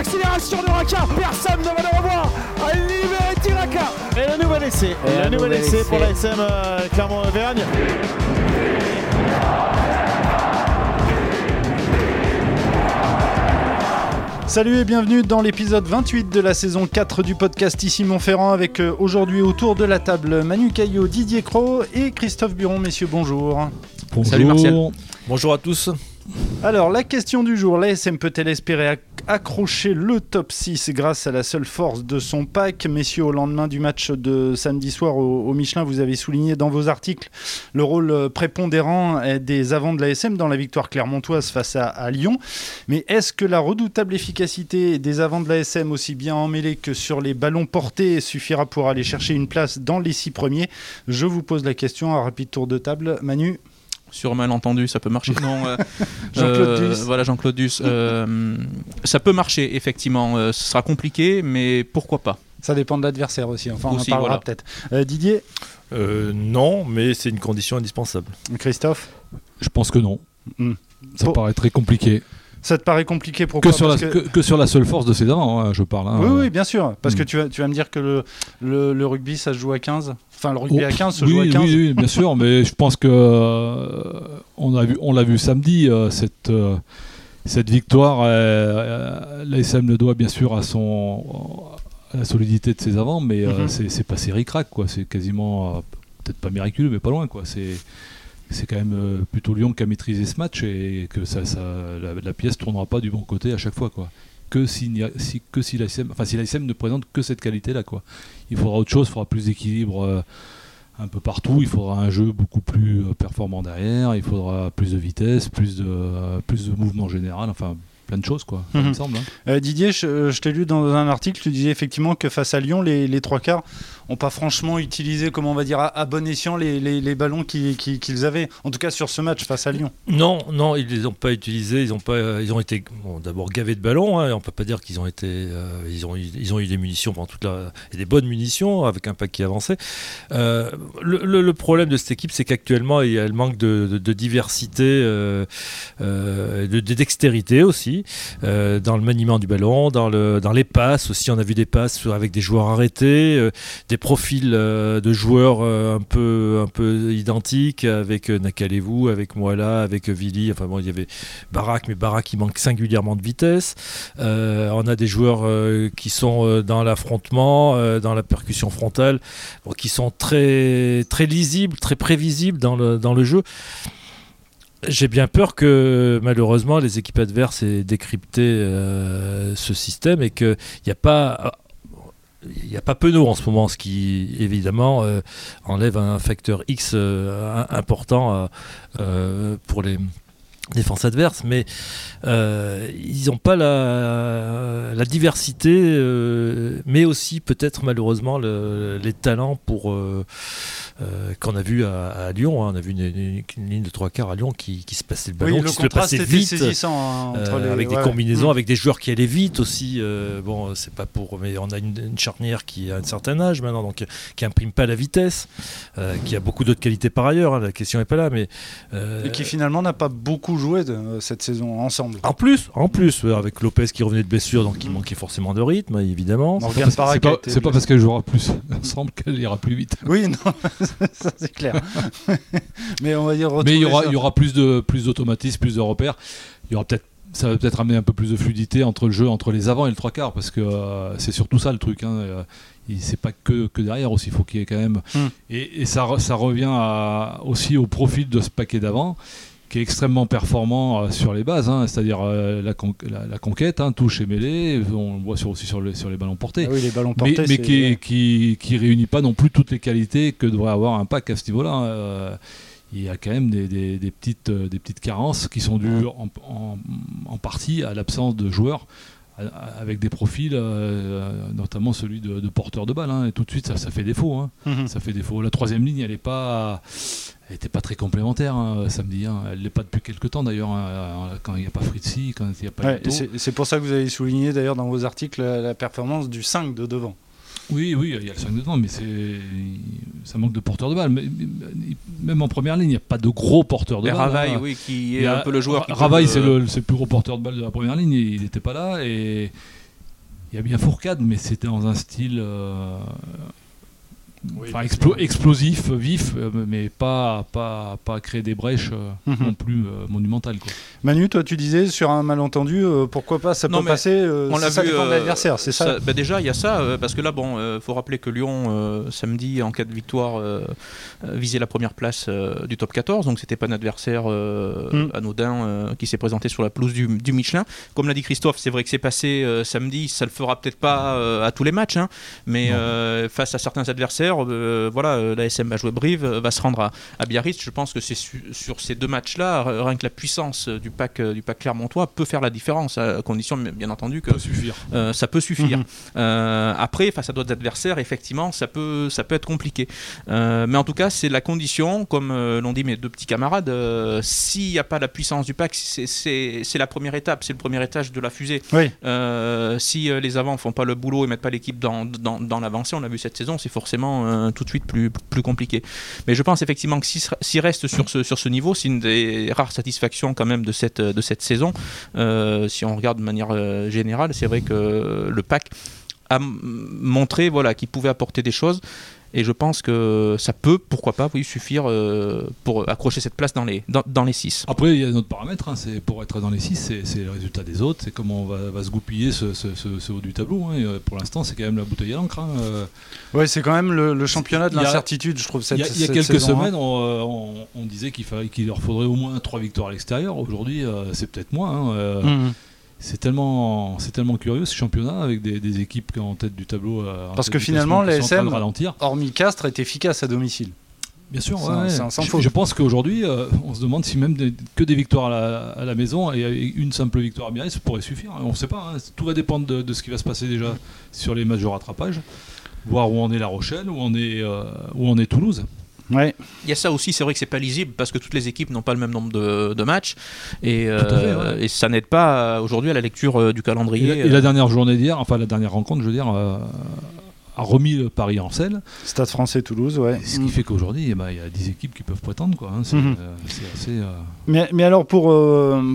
l'accélération de Raka. Personne ne va le revoir. À libérer Tiraka. Et le nouvel essai. Et le nouvel essai pour la SM euh, Clermont-Auvergne. Salut et bienvenue dans l'épisode 28 de la saison 4 du podcast Ici Montferrand avec euh, aujourd'hui autour de la table Manu Caillot, Didier Cro et Christophe Buron. Messieurs, bonjour. Bonjour. Salut Martial. Bonjour à tous. Alors, la question du jour, l'ASM peut-elle espérer acc- accrocher le top 6 grâce à la seule force de son pack? Messieurs, au lendemain du match de samedi soir au, Michelin, vous avez souligné dans vos articles le rôle euh, prépondérant euh, des avants de l'ASM dans la victoire clermontoise face à, à Lyon. Mais est-ce que la redoutable efficacité des avants de l'ASM, aussi bien en mêlée que sur les ballons portés, suffira pour aller chercher une place dans les six premiers? Je vous pose la question, un rapide tour de table. Manu? Sur un malentendu, ça peut marcher. Non, euh, Jean-Claude euh, Duss. Voilà, Jean-Claude Duss. Euh, ça peut marcher, effectivement. Euh, ce sera compliqué, mais pourquoi pas Ça dépend de l'adversaire aussi, enfin on en parlera voilà. peut-être. Euh, Didier Euh, non, mais c'est une condition indispensable. Christophe Je pense que non. Hmm. Ça Pour- paraît très compliqué. Ça te paraît compliqué pourquoi Que sur, la, Parce que- que, que sur la seule force de ses avants, hein, je parle. hein. Oui, oui, bien sûr. Parce Hmm. que tu vas, tu vas me dire que le, le, le rugby, ça se joue à 15 Enfin, le rugby Oh, à 15 se oui, joue à 15 oui, oui, bien sûr, mais je pense que euh, on a vu, on l'a vu samedi euh, cette euh, cette victoire. Euh, L'ASM le doit bien sûr à son à la solidité de ses avants, mais Mhm. c'est passé ric-rac, quoi. C'est quasiment peut-être pas miraculeux, mais pas loin, quoi. C'est c'est quand même euh, plutôt Lyon qui a maîtrisé ce match et que ça, la, la pièce tournera pas du bon côté à chaque fois, quoi. Que si, que si l'ASM, enfin si ne présente que cette qualité-là, quoi. Il faudra autre chose, il faudra plus d'équilibre. euh, un peu partout. Il faudra un jeu beaucoup plus euh, performant derrière. Il faudra plus de vitesse, plus de, plus de mouvement général. Enfin, plein de choses, quoi. Ça Mhm. me semble. hein. Euh, Didier, je, je t'ai lu dans un article, tu disais effectivement que face à Lyon, les, les trois quarts n'ont pas franchement utilisé, comment on va dire, à, à bon escient les, les- les ballons qui- qui- qu'ils avaient. En tout cas, sur ce match face à Lyon. Non, non, ils les ont pas utilisés. Ils ont pas, euh, ils ont été bon, d'abord gavés de ballons. Hein, on peut pas dire qu'ils ont été, euh, ils ont, eu- ils ont eu des munitions pendant toute la, et des bonnes munitions avec un pack qui avançait. Euh, le, le- le problème de cette équipe, c'est qu'actuellement, il y a le manque de, de- de diversité, euh, euh, de, de dextérité aussi euh, dans le maniement du ballon, dans le, dans les passes aussi. On a vu des passes avec des joueurs arrêtés, euh, des profils euh, de joueurs un peu, identiques avec Nakalevu, avec Moala, avec Vili. Enfin bon, il y avait Barak, mais Barak il manque singulièrement de vitesse. On a des joueurs qui sont dans l'affrontement, dans la percussion frontale, qui sont très, lisibles, très prévisibles dans le, dans le jeu. J'ai bien peur que malheureusement les équipes adverses aient décrypté euh, ce système et qu'il n'y a pas il n'y a pas Penaud en ce moment, ce qui évidemment euh, enlève un facteur X euh, important pour les défenses adverses, mais ils n'ont pas la, diversité, mais aussi peut-être malheureusement le- les talents pour euh, qu'on a vu à, à Lyon. hein. on a vu une, une- une ligne de trois quarts à Lyon qui, qui se passait le ballon, oui, qui le se le passait vite. saisissant hein, entre Euh, les- avec des combinaisons, Mm. avec des joueurs qui allaient vite aussi. euh, bon, c'est pas pour, mais on a une, une charnière qui a un certain âge maintenant, donc qui imprime pas la vitesse, euh, qui a beaucoup d'autres qualités par ailleurs. hein, la question est pas là, mais euh, Et qui finalement n'a pas beaucoup joué de, euh, cette saison ensemble. en plus, en plus, avec Lopez qui revenait de blessure, donc il manquait forcément de rythme, évidemment. C'est pas, pas blessé. parce qu'elle jouera plus ensemble qu'elle ira plus vite. Oui, non, ça c'est clair. Mais on va dire. Mais il y aura, ça. il y aura plus de plus d'automatisme, plus de repères. Il y aura peut-être ça va peut-être amener un peu plus de fluidité entre le jeu, entre les avants et le trois quarts, parce que euh, c'est surtout ça le truc. Hein. Euh, C'est pas que, que derrière aussi, il faut qu'il y ait quand même. Hmm. Et, et ça, re- ça revient à- aussi au profil de ce paquet d'avant, qui est extrêmement performant euh, sur les bases, hein, c'est-à-dire euh, la, con- la- la conquête, hein, touche et mêlée, on le voit sur, aussi sur, le- sur les ballons portés. Ah oui, les ballons mais, portés. mais qui, qui, qui réunit pas non plus toutes les qualités que devrait avoir un pack à ce niveau-là. hein. Euh, il y a quand même des, des- des petites, des petites carences qui sont dues en, en- en partie à l'absence de joueurs avec des profils, euh, notamment celui de, de porteur de balle. hein. et tout de suite, ça, ça fait défaut. hein. Mhm. Ça fait défaut. La troisième ligne, elle n'est pas. Elle n'était pas très complémentaire hein, samedi. Elle l'est pas depuis quelques temps d'ailleurs. quand il n'y a pas Fritzi, quand il n'y a pas Ouais, c'est c'est pour ça que vous avez souligné d'ailleurs dans vos articles la, la performance du 5 de devant. Oui, oui, il y a le 5 dedans, mais c'est ça manque de porteurs de balle. Mais, même en première ligne, il n'y a pas de gros porteurs de balle. Ravaille, hein. oui, qui est a- un peu le joueur Ravaille, c'est euh, le, plus gros porteur de balle de la première ligne, il n'était pas là. Et, il y a bien Fourcade, mais c'était dans un style enfin, explo explosif, vif, euh, mais pas, pas, pas créer des brèches euh, mhm. non plus euh, monumentales. Quoi. Manu, toi tu disais sur un malentendu, pourquoi pas ça peut passer On l'a vu. l'adversaire, c'est ça, bah, Déjà, il y a ça, parce que là, bon, faut rappeler que Lyon, samedi, en cas de victoire, visait la première place du top 14, donc c'était pas un adversaire mm. anodin qui s'est présenté sur la pelouse du, du Michelin. Comme l'a dit Christophe, c'est vrai que c'est passé samedi, ça le fera peut-être pas à tous les matchs, hein, mais face à certains adversaires, euh, voilà, euh, la SM va jouer Brive, euh, va se rendre à, Biarritz. Je pense que c'est sur ces deux matchs-là, rien que la puissance du pack, du pack Clermontois peut faire la différence, à condition bien entendu que ça peut suffire. ça peut suffire. Après, face à d'autres adversaires, effectivement, ça peut, ça peut être compliqué. mais en tout cas, c'est la condition, comme l'ont dit mes deux petits camarades, s'il n'y a pas la puissance du pack, c'est la première étape, c'est le premier étage de la fusée. si les avants font pas le boulot et mettent pas l'équipe dans, dans, dans l'avancée, on l'a vu cette saison, c'est forcément euh, tout de suite plus, compliqué. Mais je pense effectivement que s'il reste sur ce, niveau, c'est une des rares satisfactions quand même de cette, de cette saison. Euh, si on regarde de manière euh, générale, c'est vrai que le pack a montré voilà, qu'il pouvait apporter des choses. Et je pense que ça peut, pourquoi pas, oui, suffire euh, pour accrocher cette place dans les, dans, dans les 6. Après, il y a un autre paramètre, hein, c'est pour être dans les 6, c'est le résultat des autres, c'est comment on va, va se goupiller ce, ce, ce, haut du tableau. Hein, euh, pour l'instant, c'est quand même la bouteille à l'encre. Hein, euh. Oui, c'est quand même le, championnat de l'incertitude, je trouve. Cette, il y a, il y a quelques semaines, on, on, disait qu'il qu'il leur faudrait au moins 3 victoires à l'extérieur. Aujourd'hui, c'est peut-être moins. Mmh c'est tellement, c'est tellement curieux ce championnat avec des, équipes en tête du tableau. Euh, Parce que finalement, l'ASM, hormis Castres, est efficace à domicile. Bien sûr, je, pense qu'aujourd'hui, euh, on se demande si même que des victoires à la, maison et une simple victoire à Biarritz pourrait suffire. On ne sait pas, hein. tout va dépendre de, ce qui va se passer déjà sur les matchs de rattrapage, voir où en est La Rochelle, où en est, euh, où en est Toulouse. Il y a ça aussi, c'est vrai que c'est pas lisible parce que toutes les équipes n'ont pas le même nombre de, matchs. Et, euh, et, ça n'aide pas euh, aujourd'hui à la lecture euh, du calendrier. Et la, dernière journée d'hier, enfin la dernière rencontre, je veux dire, a remis le Paris en selle. Stade français Toulouse, ouais. Ce qui fait qu'aujourd'hui, eh ben, il y a 10 équipes qui peuvent prétendre. Quoi, hein. mhm. C'est assez. Mais, mais, alors, pour,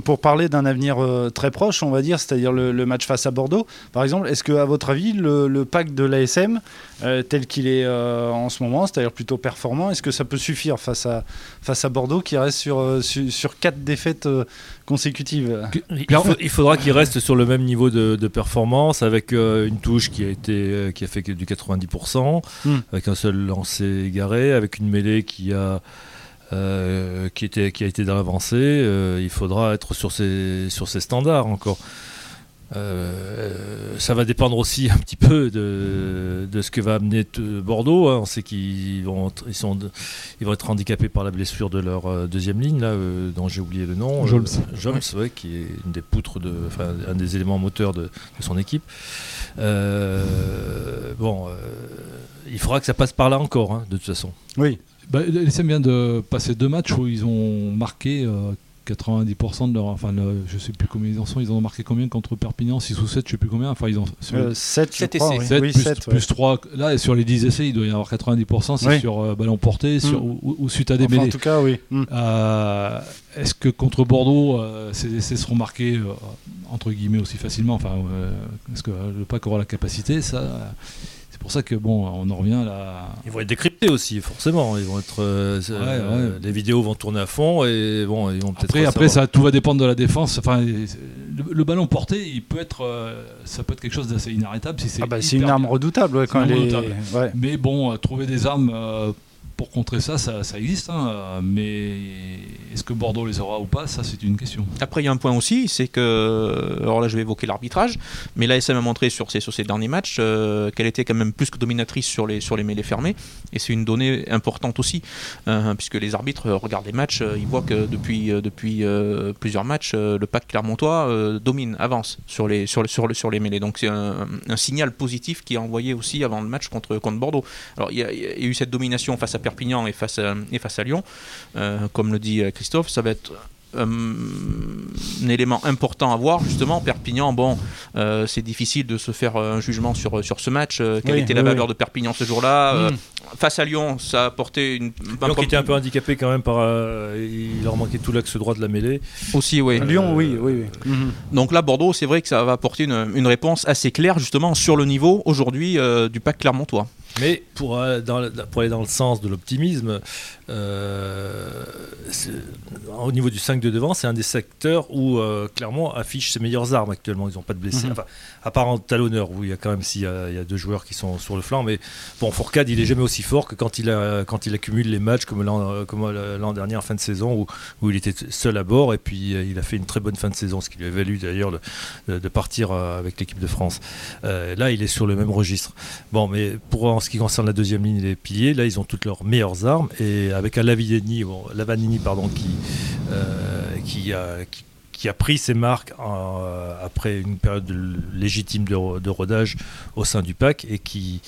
pour parler d'un avenir très proche, on va dire, c'est-à-dire le, match face à Bordeaux, par exemple, est-ce que, à votre avis, le, le pack de l'ASM euh, tel qu'il est euh, en ce moment, c'est-à-dire plutôt performant. Est-ce que ça peut suffire face à, face à Bordeaux qui reste sur, euh, sur, quatre défaites consécutives il, faudra qu'il reste sur le même niveau de, performance avec une touche qui a, été, qui a fait du 90%, hmm. avec un seul lancé égaré, avec une mêlée qui a. qui, était, qui a été dans l'avancée, il faudra être sur ces, sur ces standards encore. Euh, ça va dépendre aussi un petit peu de, de ce que va amener Bordeaux. Hein. On sait qu'ils vont, ils sont, ils vont être handicapés par la blessure de leur euh, deuxième ligne, là, euh, dont j'ai oublié le nom. Joms. Joms, ouais, qui est une des poutres, de, enfin, un des éléments moteurs de, de son équipe. bon, il faudra que ça passe par là encore, hein, de toute façon. Oui. Bah, vient de passer deux matchs où ils ont marqué 90% de leur. Enfin, je sais plus combien ils en sont. Ils en ont marqué combien contre Perpignan 6 ou 7, je sais plus combien. Enfin, ils ont. 7, 7 essais. 7, plus, 7, plus 3. Là, et sur les 10 essais, il doit y avoir 90%. C'est sur euh, ballon porté sur, mm. ou, suite à des enfin, En tout cas, oui. Mm. Euh, Est-ce que contre Bordeaux, euh, ces essais seront marqués euh, entre guillemets aussi facilement? Enfin, est-ce que le PAC aura la capacité? Ça pour ça que bon, on en revient là. Ils vont être décryptés aussi, forcément. Ils vont être, euh, euh, les vidéos vont tourner à fond et bon, ils vont peut-être. Après, après ça, tout va dépendre de la défense. Enfin, le, ballon porté, il peut être, euh, ça peut être quelque chose d'assez inarrêtable si c'est. Ah bah, c'est une arme redoutable quand elle est... Mais bon, trouver des armes pour contrer ça, ça, existe, hein, mais est-ce que Bordeaux les aura ou pas Ça, c'est une question. Après, il y a un point aussi, c'est que, alors là, je vais évoquer l'arbitrage, mais l'ASM a montré sur ces derniers matchs euh, qu'elle était quand même plus que dominatrice sur les, sur les mêlées fermées, et c'est une donnée importante aussi, euh, puisque les arbitres regardent les matchs, euh, ils voient que depuis, depuis plusieurs matchs, le pack Clermontois domine, avance sur les, sur, sur, sur les mêlées. Donc c'est un, signal positif qui est envoyé aussi avant le match contre, Bordeaux. Alors il y, y a eu cette domination face à Perpignan et face à, et face à Lyon. Euh, comme le dit euh, Christophe, ça va être un, élément important à voir, justement. Perpignan, bon, euh, c'est difficile de se faire un jugement sur, sur ce match. Euh, quelle était la valeur de Perpignan ce jour-là mm. Face à Lyon, ça a apporté une. Lyon qui était un peu handicapé quand même par. il leur manquait tout l'axe droit de la mêlée. Aussi, oui. Lyon, oui, oui. oui. Mm-hmm. Donc là, Bordeaux, c'est vrai que ça va apporter une, une, réponse assez claire, justement, sur le niveau aujourd'hui du pack Clermontois. Mais pour, dans, pour, aller dans le sens de l'optimisme, euh, au niveau du 5 de devant, c'est un des secteurs où euh, Clermont affiche ses meilleures armes actuellement. Ils n'ont pas de blessés. Enfin, à part en talonneur, où il y a quand même s'il y, a deux joueurs qui sont sur le flanc. Mais bon, Fourcade, il est jamais aussi fort que quand il, a, quand il accumule les matchs comme l'an dernier en fin de saison, où, où, il était seul à bord. Et puis euh, il a fait une très bonne fin de saison, ce qui lui a valu d'ailleurs de, de, partir euh, avec l'équipe de France. là, il est sur le même registre. Bon, mais pour en ce qui concerne la deuxième ligne des piliers, là, ils ont toutes leurs meilleures armes. Et avec un Lavanini, pardon, qui, euh, qui, a, pris ses marques euh, après une période légitime de, de, rodage au sein du pack et qui,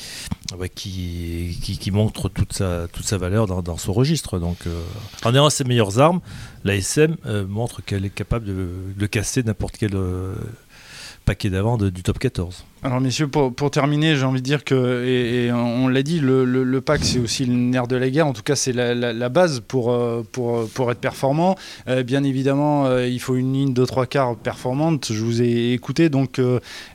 montre toute sa, valeur dans, son registre. Donc, euh, en ayant ses meilleures armes, l'ASM montre qu'elle est capable de, de casser n'importe quel paquet d'avant du top 14. Alors messieurs, pour, terminer, j'ai envie de dire que, et, on l'a dit, le, pack c'est aussi le nerf de la guerre, en tout cas c'est la, base pour, euh, pour, pour être performant. Euh, bien évidemment, euh, il faut une ligne de trois quarts performante, je vous ai écouté, donc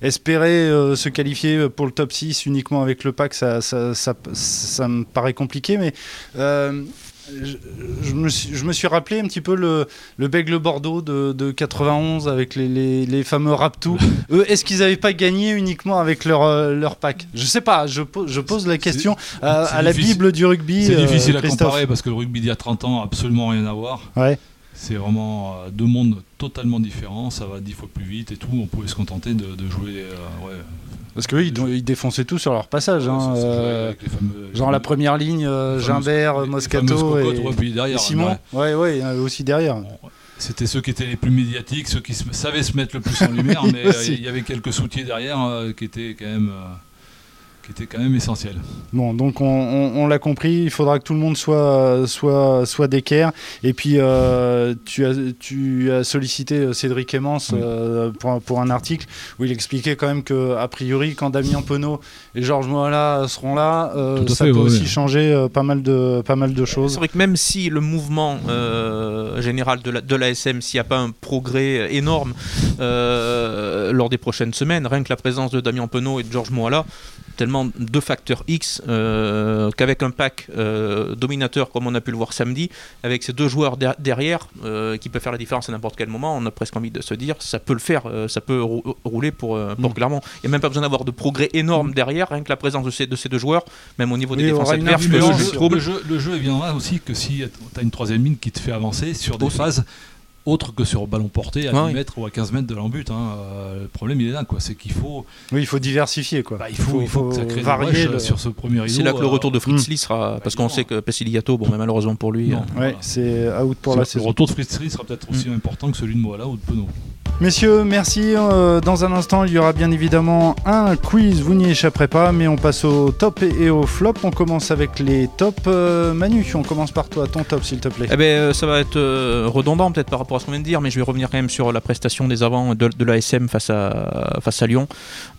espérer se qualifier pour le top 6 uniquement avec le pack, ça, ça, ça, ça me paraît compliqué, mais je, me suis, je, me suis, rappelé un petit peu le, le Bègle Bordeaux de, de 91 avec les, les, les fameux Raptous. Eux, est-ce qu'ils n'avaient pas gagné uniquement avec leur, euh, leur pack? Je sais pas, je, je pose la question à, la Bible du rugby. C'est difficile à comparer parce que le rugby d'il y a 30 ans a absolument rien à voir. Ouais. C'est vraiment euh, deux mondes totalement différents, ça va dix fois plus vite et tout. On pouvait se contenter de, de jouer euh, ouais, parce que ils, défonçaient tout sur leur passage. Hein, euh, genre la première ligne, euh, Gimbert, Moscato et, derrière, Simon. Ouais, aussi derrière. C'était ceux qui étaient les plus médiatiques, ceux qui savaient se mettre le plus en lumière, mais euh, il y avait quelques soutiens derrière qui étaient quand même qui était quand même essentiel. Bon, donc on, l'a compris, il faudra que tout le monde soit, soit, soit d'équerre. Et puis, euh, tu, as, tu as sollicité euh, Cédric Emmance euh, pour, pour, un article où il expliquait quand même qu'a priori, quand Damien Penaud et Georges Moala seront là, ça peut aussi changer pas, mal de, pas mal de choses. C'est vrai que même si le mouvement général de l'ASM, la, s'il n'y a pas un progrès énorme lors des prochaines semaines, rien que la présence de Damien Penaud et de Georges Moala, tellement de facteurs X euh, qu'avec un pack euh, dominateur comme on a pu le voir samedi, avec ces deux joueurs derrière euh, qui peuvent faire la différence à n'importe quel moment, on a presque envie de se dire ça peut le faire, ça peut rouler pour, pour mm. Clermont. Il n'y a même pas besoin d'avoir de progrès énorme mm. derrière, rien que la présence de ces, de ces deux joueurs, même au niveau des défenses adverses. Le, le, jeu, le jeu viendra aussi que si tu as une troisième ligne qui te fait avancer sur des phases autre que sur ballon porté à 10 mètres ou à 15 mètres de l'embut. Hein. Euh, le problème, il est là, quoi. C'est qu'il faut. Oui, il faut diversifier, quoi. Bah, il, faut, il, faut, varier sur ce premier rideau. C'est là que le retour de Fritz Lee sera. Parce qu'on sait que Pessiligato, bon, mais malheureusement pour lui. Euh, c'est out pour la saison. Le retour de Fritz Lee sera peut-être aussi mm. important que celui de Moala ou de Penaud. Messieurs, merci. Euh, dans un instant, il y aura bien évidemment un quiz, vous n'y échapperez pas, mais on passe au top et, au flop. On commence avec les tops. Manu, on commence par toi, ton top s'il te plaît. Eh ben, ça va être redondant peut-être par rapport à ce qu'on vient de dire, mais je vais revenir quand même sur la prestation des avants de, de l'ASM face à, face à Lyon.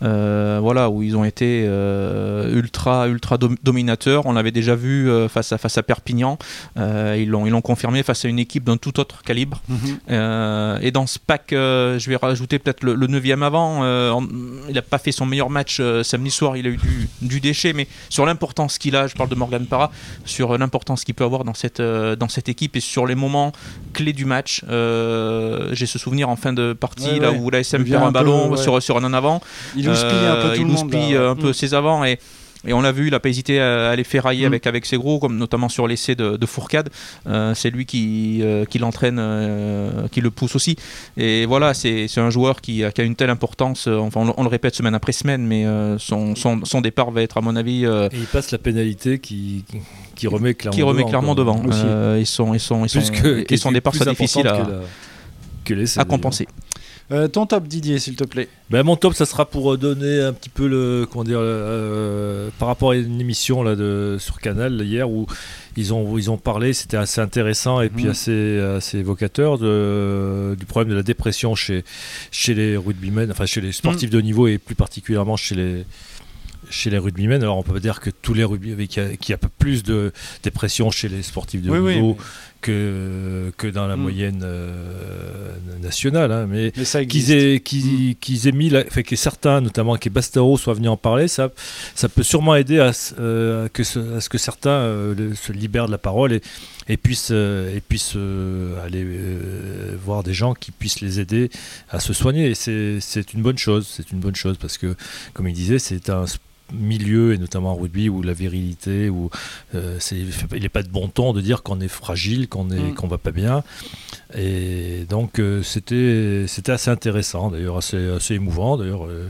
Euh, voilà, où ils ont été euh, ultra, ultra dominateurs. On l'avait déjà vu euh, face, à, face à Perpignan. ils l'ont confirmé face à une équipe d'un tout autre calibre. Mhm. et dans ce pack, je vais rajouter peut-être le, 9e avant. il n'a pas fait son meilleur match samedi soir. Il a eu du, du déchet, mais sur l'importance qu'il a, je parle de Morgan Parra, sur l'importance qu'il peut avoir dans cette, dans cette équipe et sur les moments clés du match. j'ai ce souvenir en fin de partie là où l'ASM perd un, ballon sur, sur un en avant. Il houspille un peu tout le monde. un peu mm. ses avants et et on l'a vu, il n'a pas hésité à aller ferrailler mm. avec, avec ses gros, comme notamment sur l'essai de, de, Fourcade. Euh, c'est lui qui, euh, qui l'entraîne, euh, qui le pousse aussi. Et voilà, c'est un joueur qui, qui, a une telle importance. Enfin, on, le répète semaine après semaine, mais son, son, son, départ va être, à mon avis. et il passe la pénalité qui, qui remet clairement qui remet clairement devant. et son, et son, et son, et son départ sera difficile à, que à compenser. Euh, ton top, Didier, s'il te plaît. Ben, mon top, ça sera pour donner un petit peu le. Comment dire euh, Par rapport à une émission là, de, sur Canal hier où ils ont, ils ont parlé, c'était assez intéressant et puis mhm. assez, assez évocateur de, du problème de la dépression chez, chez les rugbymen, enfin chez les sportifs mhm. de niveau et plus particulièrement chez les, chez les rugbymen. Alors on peut dire que tous les rugbymen, qu'il y, a, a plus de dépression chez les sportifs de haut niveau que, que dans la mm. moyenne euh, nationale. Hein. mais, qu'ils aient, mm. qu'ils, aient mis, la, fait que certains, notamment que Bastaro, soient venus en parler, ça, ça peut sûrement aider à, euh, que, à ce que certains euh, se libèrent de la parole et, et puissent, et puissent aller voir des gens qui puissent les aider à se soigner. Et c'est une bonne chose. C'est une bonne chose parce que, comme il disait, c'est un milieu, et notamment en rugby, où la virilité, où euh, il n'est pas de bon ton de dire qu'on est fragile, qu'on est mm. qu'on va pas bien. Et donc euh, c'était c'était assez intéressant, d'ailleurs assez, assez émouvant. D'ailleurs, euh,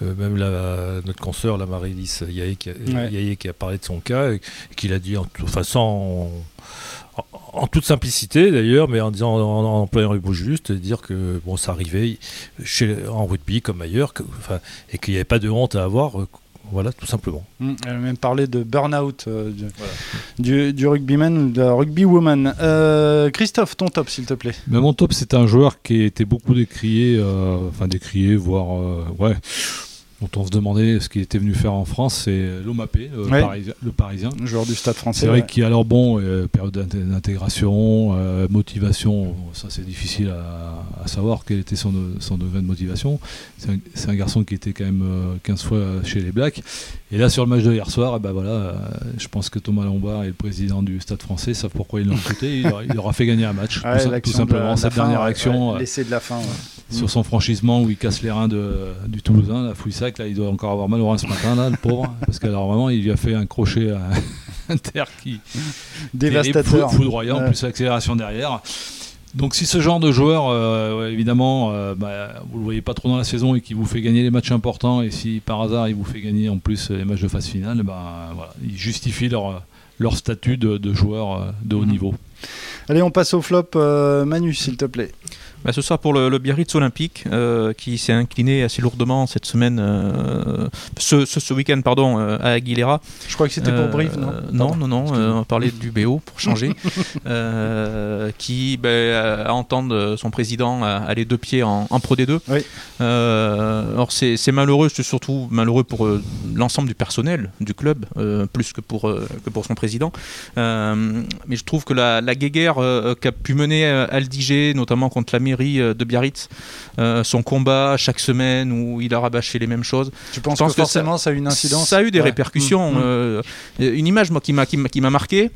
même la, notre consoeur, la Marie-Lise Yaye, qui, a parlé de son cas, et, qu'il a dit en, en, toute simplicité d'ailleurs, mais en disant en, employant le mot juste, dire que bon, ça arrivait chez, en rugby comme ailleurs, que, enfin, et qu'il n'y avait pas de honte à avoir voilà, tout simplement. Mmh, elle a même parlé de burn-out euh, du, du, rugbyman ou de rugbywoman. Euh, Christophe, ton top, s'il te plaît. Mais mon top, c'est un joueur qui a été beaucoup décrié, euh, enfin décrié, voire ouais, dont on se demandait ce qu'il était venu faire en France, c'est Lomapé, le, parisien, le parisien. joueur du stade français. C'est vrai qu'il a alors bon, euh, période d'intégration, euh, motivation, ça c'est difficile à, savoir quel était son, son degré de motivation. C'est un, garçon qui était quand même 15 euh, fois chez les Blacks. Et là, sur le match de hier soir, eh ben voilà, je pense que Thomas Lombard et le président du stade français savent pourquoi ils l'ont recruté. Il, il, aura fait gagner un match, tout, simplement. Cette dernière action. L'essai de la fin sur son franchissement où il casse les reins de, du Toulousain, la Fouissac, là il doit encore avoir mal au rein ce matin, là, le pauvre, parce qu'alors vraiment il lui a fait un crochet à Inter qui dévastateur, foudroyant, plus l'accélération derrière. Donc si ce genre de joueur, euh, évidemment, euh, bah, vous le voyez pas trop dans la saison et qui vous fait gagner les matchs importants, et si par hasard il vous fait gagner en plus les matchs de phase finale, bah, voilà, il justifie leur, leur statut de, de joueur euh, de haut mhm. niveau. Allez, on passe au flop. Manu, s'il te plaît. Bah, ce sera pour le, le Biarritz Olympique euh, qui s'est incliné assez lourdement cette semaine, euh, ce, ce, week-end pardon, euh, à Aguilera. Je crois que c'était pour Brive, non Non, non, non. on va parler du BO pour changer, qui, bah, à entendre son président aller deux pieds en, Pro D2. Oui. alors c'est malheureux, c'est surtout malheureux pour l'ensemble du personnel du club, plus que pour, que pour son président. mais je trouve que la, la guéguerre qu'a pu mener Aldiger, notamment contre la euh, de Biarritz, euh, son combat chaque semaine où il a rabâché les mêmes choses. Tu penses que, forcément ça, a eu une incidence Ça a eu des répercussions. Mmh, mmh. Euh, une image moi, qui m'a marqué,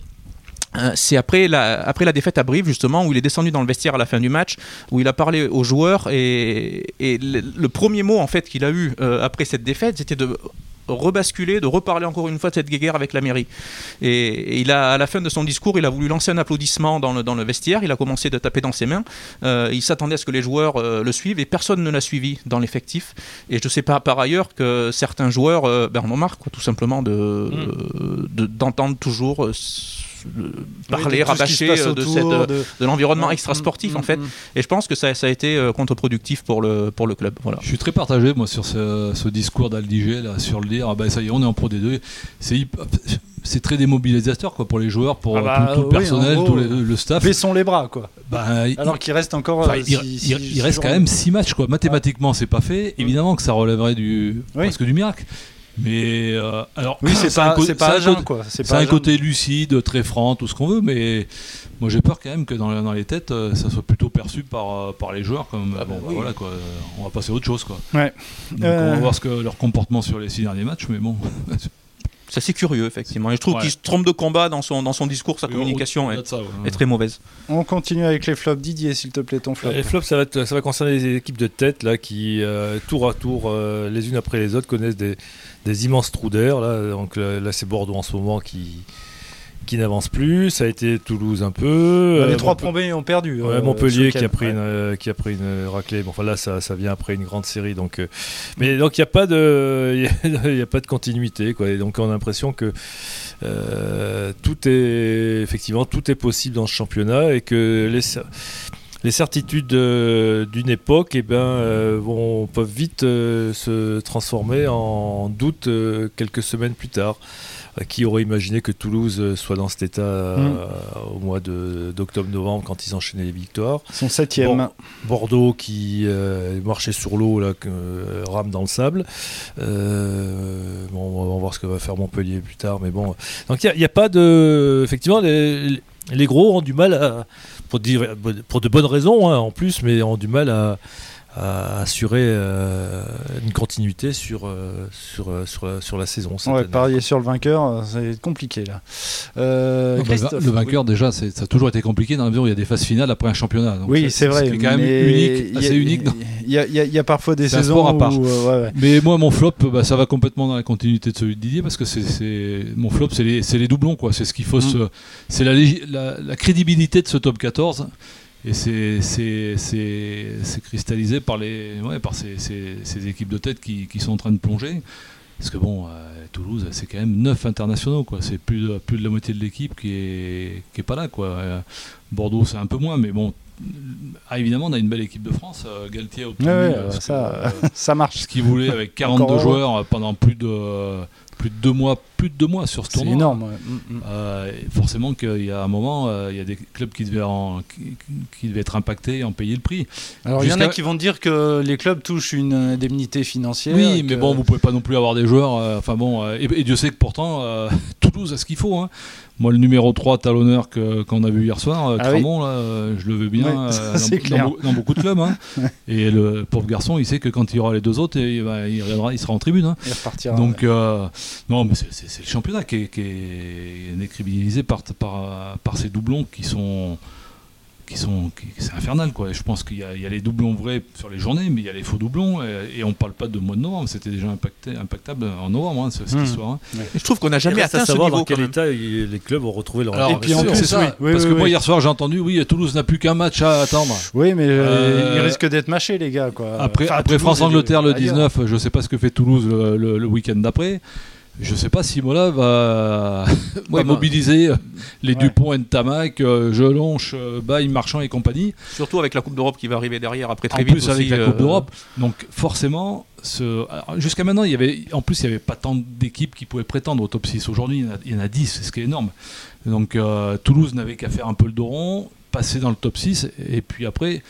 c'est après la, après la défaite à Brive, justement, où il est descendu dans le vestiaire à la fin du match, où il a parlé aux joueurs, et, le, premier mot en fait qu'il a eu après cette défaite, c'était de rebasculer, de reparler encore une fois de cette guerre avec la mairie. Et, il a, à la fin de son discours, il a voulu lancer un applaudissement dans le, dans le vestiaire, il a commencé de taper dans ses mains, euh, il s'attendait à ce que les joueurs euh, le suivent et personne ne l'a suivi dans l'effectif. Et je sais pas par ailleurs que certains joueurs euh, ben, en ont marre, tout simplement, d'entendre de, d'entendre toujours parler, rabâcher de, de, l'environnement extra sportif en fait. Et je pense que ça, ça a été contre-productif pour le, pour le club. Voilà. Je suis très partagé moi sur ce, ce discours d'Aldiger sur le dire, ah ben ça y est, on est en Pro D2. C'est c'est très démobilisateur quoi pour les joueurs, pour ah bah, tout, le personnel, tout le staff. Baissons les bras quoi. Bah, Alors qu'il reste encore. Euh, il, reste quand même 6 matchs quoi. Mathématiquement c'est pas fait. Évidemment que ça relèverait du presque du miracle. Mais euh, alors, oui, c'est pas, c'est pas, un, quoi. C'est un côté lucide, très franc, tout ce qu'on veut, mais moi j'ai peur quand même que dans, dans les têtes, euh, ça soit plutôt perçu par, euh, par les joueurs comme ah bon, bah voilà quoi, on va passer à autre chose quoi. Ouais. Donc on va voir ce que leur comportement sur les six derniers matchs, mais bon. C'est assez curieux, effectivement. Et je trouve qu'il se trompe de combat dans son, dans son discours, sa communication est, est, très mauvaise. On continue avec les flops. Didier, s'il te plaît, ton flop. Les flops, ça va, ça va concerner les équipes de tête là, qui, tour à tour, les unes après les autres, connaissent des, des immenses trous d'air. Là, donc là, c'est Bordeaux en ce moment qui, qui n'avance plus. Ça a été Toulouse un peu. les euh, trois plombés ont perdu. Euh, Montpellier qui a, pris une, euh, qui a pris une raclée. Bon, enfin là, ça, ça vient après une grande série. Donc, mais donc il n'y a pas de, il a pas de continuité. Quoi. Et donc on a l'impression que tout est effectivement tout est possible dans ce championnat et que les les certitudes euh, d'une époque eh ben, euh, vont, peuvent vite euh, se transformer en doute quelques semaines plus tard. Qui aurait imaginé que Toulouse soit dans cet état Mm. au mois d'octobre-novembre quand ils enchaînaient les victoires? Son septième. Bon, Bordeaux qui euh, marchait sur l'eau, là, euh, rame dans le sable. Euh, bon, on va voir ce que va faire Montpellier plus tard, mais bon. Donc il n'y a, pas de. Effectivement, les, les gros ont du mal à. Pour, dire- pour de bonnes raisons, hein, en plus, mais ont du mal à, à assurer euh, une continuité sur, euh, sur, euh, sur, la, sur la saison. cette Ouais, année. parier sur le vainqueur, c'est compliqué là. Euh, Non, le, vainqueur, déjà, c'est- ça a toujours été compliqué dans la mesure où il y a des phases finales après un championnat. Donc Oui, c'est vrai. Ce qui est quand même unique, il y a- assez unique. dans- Il y, a- il y a- il y a parfois des C'est saisons sport à part. où, euh, ouais, ouais. Mais moi, mon flop, bah, ça va complètement dans la continuité de celui de Didier parce que c'est, c'est- mon flop, c'est les, c'est les doublons, quoi. C'est ce qu'il faut, Mm. se- c'est la, légi- la, la crédibilité de ce top 14. Et c'est, cristallisé par, les, ouais, par ces, ces- ces équipes de tête qui, qui sont en train de plonger. Parce que bon, euh, Toulouse, c'est quand même 9 internationaux, quoi. C'est plus de, plus de la moitié de l'équipe qui est, qui est pas là, quoi. Euh, Bordeaux, c'est un peu moins, mais bon. Ah, évidemment, on a une belle équipe de France. Euh, Galtier a obtenu Ouais, ça, que- ça marche. ce qu'il voulait avec 42 Encore heureux. joueurs pendant plus de plus de deux mois, plus de deux mois sur ce C'est tournoi. énorme. ouais. Mm, mm. Euh, forcément qu'il y a un moment, euh, il y a des clubs qui devaient, en- qui, qui devaient être impactés et en payer le prix. Alors il y en a qui vont dire que les clubs touchent une indemnité financière. Oui, mais que- bon, vous pouvez pas non plus avoir des joueurs. euh, Enfin bon, et, et Dieu sait que pourtant, Toulouse a ce qu'il faut. hein. Moi, le numéro 3 talonneur qu'on a vu hier soir, euh, Ah oui. Là, euh, je le veux bien Ouais, euh, ça, dans, c'est dans beaucoup de clubs. hein. et le pauvre garçon, il sait que quand il y aura les deux autres, il, reviendra- il sera en tribune. hein. Il repartira. Donc, euh, non, mais c'est- le championnat qui est, qui est par, par, par ces doublons qui sont. Qui sont, qui- c'est infernal quoi. Et je pense qu'il y, a- il y a les doublons vrais sur les journées, mais il y a les faux doublons et, et on parle pas de mois de novembre. C'était déjà impacté, impactable en novembre hein, ce- cette Hmm. histoire. hein. Et je trouve qu'on n'a Il jamais à atteint ce savoir niveau. dans quel état il- les clubs ont retrouvé leur Alors, Et puis en c'est plus, ça, oui, oui, parce oui, que oui. moi hier soir j'ai entendu, oui, Toulouse n'a plus qu'un match à attendre. Oui, mais euh, Euh, ils risquent d'être mâchés, les gars. Quoi. Après, Enfin, après Toulouse France-Angleterre et le ailleurs. 19, je sais pas ce que fait Toulouse le, le- le week-end d'après. Je sais pas si Mola va, Ouais, bah, mobiliser les ouais. Dupont, Ntamak, euh, Gelonche, euh, Baye, Marchand et compagnie. Surtout avec la Coupe d'Europe qui va arriver derrière après En très vite. plus avec aussi, la Coupe euh, d'Europe. Donc forcément, ce... jusqu'à maintenant, il y avait, en plus, il n'y avait pas tant d'équipes qui pouvaient prétendre au top 6. Aujourd'hui, il, y en a- il y en a 10, ce qui est énorme. Donc euh, Toulouse n'avait qu'à faire un peu le dos rond, passer dans le top 6, et puis après,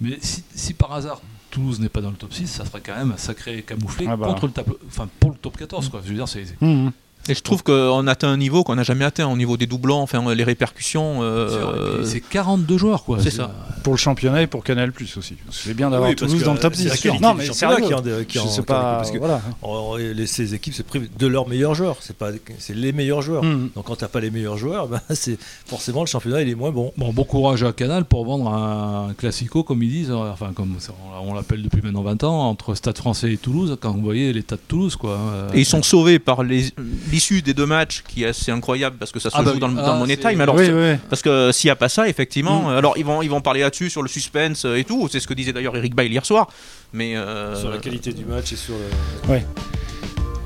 mais si, si par hasard Toulouse n'est pas dans le top 6, ça serait quand même un sacré camouflé Ah bah. contre le tableau, enfin pour le top 14. Quoi. Je veux dire, c'est, c'est- Mhm. Et je trouve qu'on atteint un niveau qu'on n'a jamais atteint au niveau des doublons, enfin les répercussions. euh, c'est 42 joueurs. quoi. c'est ça. Pour le championnat et pour Canal Plus aussi. C'est bien d'avoir Oui, Toulouse dans le top c'est 6. la qualité Non, du mais sérieux. qui en- qui je en- sais pas. en- parce que- voilà. On- les- ces équipes se privent de leurs meilleurs joueurs. C'est pas, c'est les meilleurs joueurs. Mhm. Donc quand t'as pas les meilleurs joueurs, ben, c'est forcément le championnat il est moins bon. Bon, bon courage à Canal pour vendre un classico, comme ils disent, euh, enfin, comme on l'appelle depuis maintenant 20 ans, entre Stade français et Toulouse, quand vous voyez l'état de Toulouse, quoi. hein. Et ils sont sauvés par les- l'issue des deux matchs qui est assez incroyable parce que ça se Ah bah joue dans, le- dans Ah, Money Time. Alors, oui, c'est- oui. Parce que s'il n'y a pas ça, effectivement, Mm. alors ils vont, ils vont parler là-dessus sur le suspense euh, et tout. C'est ce que disait d'ailleurs Eric Bail hier soir. Mais euh, Sur la qualité du match et sur le...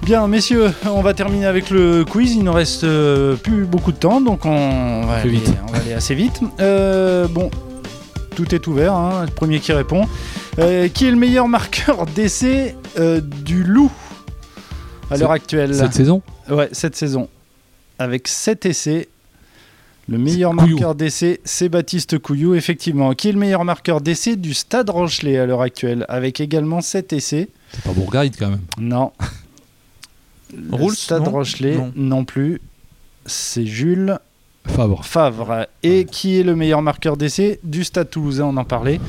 Bien, messieurs, on va terminer avec le quiz. Il nous reste euh, plus beaucoup de temps, donc on va, aller, vite. on va aller assez vite. Euh, bon, tout est ouvert. hein, le premier qui répond. Euh, qui est le meilleur marqueur d'essai euh, du Loup? À l'heure actuelle Cette saison Ouais, cette saison. Avec 7 essais. Le meilleur marqueur d'essai, c'est Baptiste Couillou, effectivement. Qui est le meilleur marqueur d'essai du Stade Rochelet à l'heure actuelle Avec également 7 essais. C'est pas Bourgaïd quand même. Non. Le Rouls, Stade non Rochelet, Non. non, plus. C'est Jules Fabre. Favre. Et qui est le meilleur marqueur d'essai du Stade Toulousain On en parlait.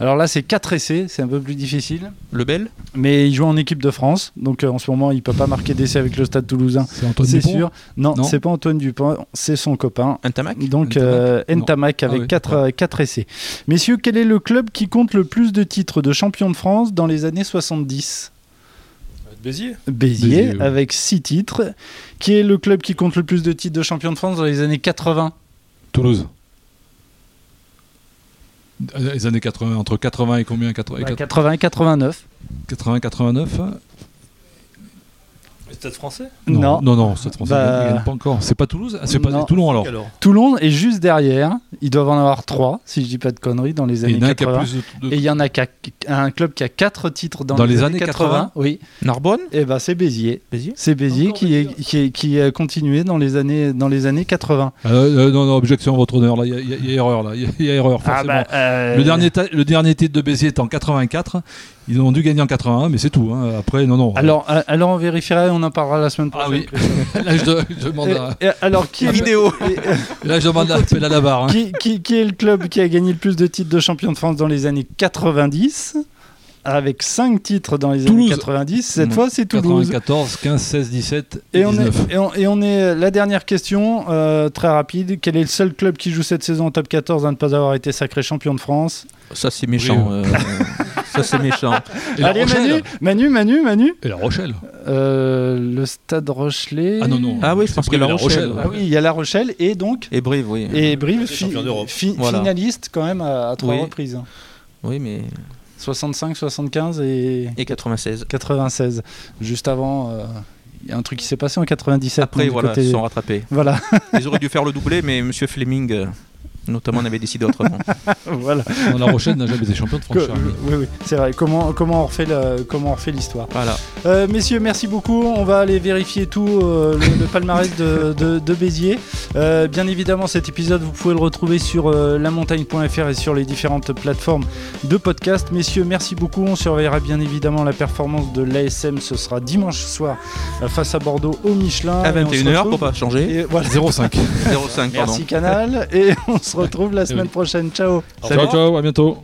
Alors là, c'est 4 essais, c'est un peu plus difficile. le Bel, Mais il joue en équipe de France, donc euh, en ce moment, il peut pas marquer d'essai avec le Stade Toulousain. C'est Antoine C'est Dupont sûr. Non, Non. c'est pas Antoine Dupont, c'est son copain. Ntamak. Donc euh. Ntamak avec Ah oui, 4 d'accord. essais. Messieurs, quel est le club qui compte le plus de titres de champion de France dans les années 70 Béziers Béziers, avec 6 titres. Qui est le club qui compte le plus de titres de champion de France dans les années 80 Toulouse. Les années 80, entre 80 et combien? 80, Bah, 80 et 89. 80 89 Les Stade français Non. Non, non, Stade français, Bah- il gagne pas encore. C'est pas Toulouse Ah, C'est Non. pas Toulon alors. Alors, Toulon est juste derrière. Ils doivent en avoir trois, si je dis pas de conneries, dans les Et années il y en a un qui a 80. plus de- de- Et il y en a qu'à- un club qui a quatre titres dans, Dans les années 80. Oui. Narbonne Et ben c'est Béziers. Béziers C'est Béziers qui, est, qui, est- qui a continué dans les années, dans les années 80. Ah, euh, non, non, objection, votre honneur. Là, il y, a- y y erreur là. Il y a- il y, a erreur forcément. euh, Le dernier, ta- le dernier titre de Béziers est en 84. Ils ont dû gagner en 81, mais c'est tout. hein. Après, non, non. Alors, euh, alors on vérifiera, on en parlera la semaine Ah prochaine. oui. là, je, de- je demande, à- Et- et alors qui est, le, Vidéo et- là, je demande l'appel à la barre. hein. qui, qui- qui est le club qui a gagné le plus de titres de champion de France dans les années 90 avec 5 titres dans les Toulouse. années 90. Cette Mmh. fois, c'est Toulouse. 94, 15, 16, 17 Et et on, 19. est, et, on, et on est la dernière question, euh, très rapide. Quel est le seul club qui joue cette saison en top 14 à ne pas avoir été sacré champion de France? Ça, c'est méchant. euh, ça, c'est méchant. Et la Allez Rochelle. Manu, Manu, Manu, Manu. Et la Rochelle. Euh, le Stade Rochelet. Ah non, non. Ah oui, je pense C'est qu'il y a La Rochelle. Rochelle. Ah oui, il y a La Rochelle et donc Et Brive, oui. et Brive, C'est champion d'Europe. fi- Voilà. finaliste quand même à, à trois Oui. reprises. hein. Oui, mais. 65, 75 et Et 96. 96. Juste avant, euh, il y a un truc qui s'est passé en 97. Après, voilà, côté- ils sont rattrapés. Voilà, Ils auraient dû faire le doublé, mais Monsieur Fleming, euh, notamment, en avait décidé autrement. voilà. Non, la Rochelle n'a jamais été champion de France. Que- oui, oui, c'est vrai. Comment, comment on refait le- comment on refait l'histoire Voilà. Euh, Messieurs, merci beaucoup. On va aller vérifier tout euh, le, le palmarès de, de- de Béziers. Euh, bien évidemment, cet épisode, vous pouvez le retrouver sur euh, lamontagne.fr et sur les différentes plateformes de podcast. Messieurs, merci beaucoup. On surveillera bien évidemment la performance de l'ASM. Ce sera dimanche soir euh, face à Bordeaux au Michelin. À Et on se 21h, retrouve- pour pas changer. Et voilà. 0,5. 05, pardon. Merci Canal et on se retrouve la semaine prochaine. Ciao. Ciao, ciao, à bientôt.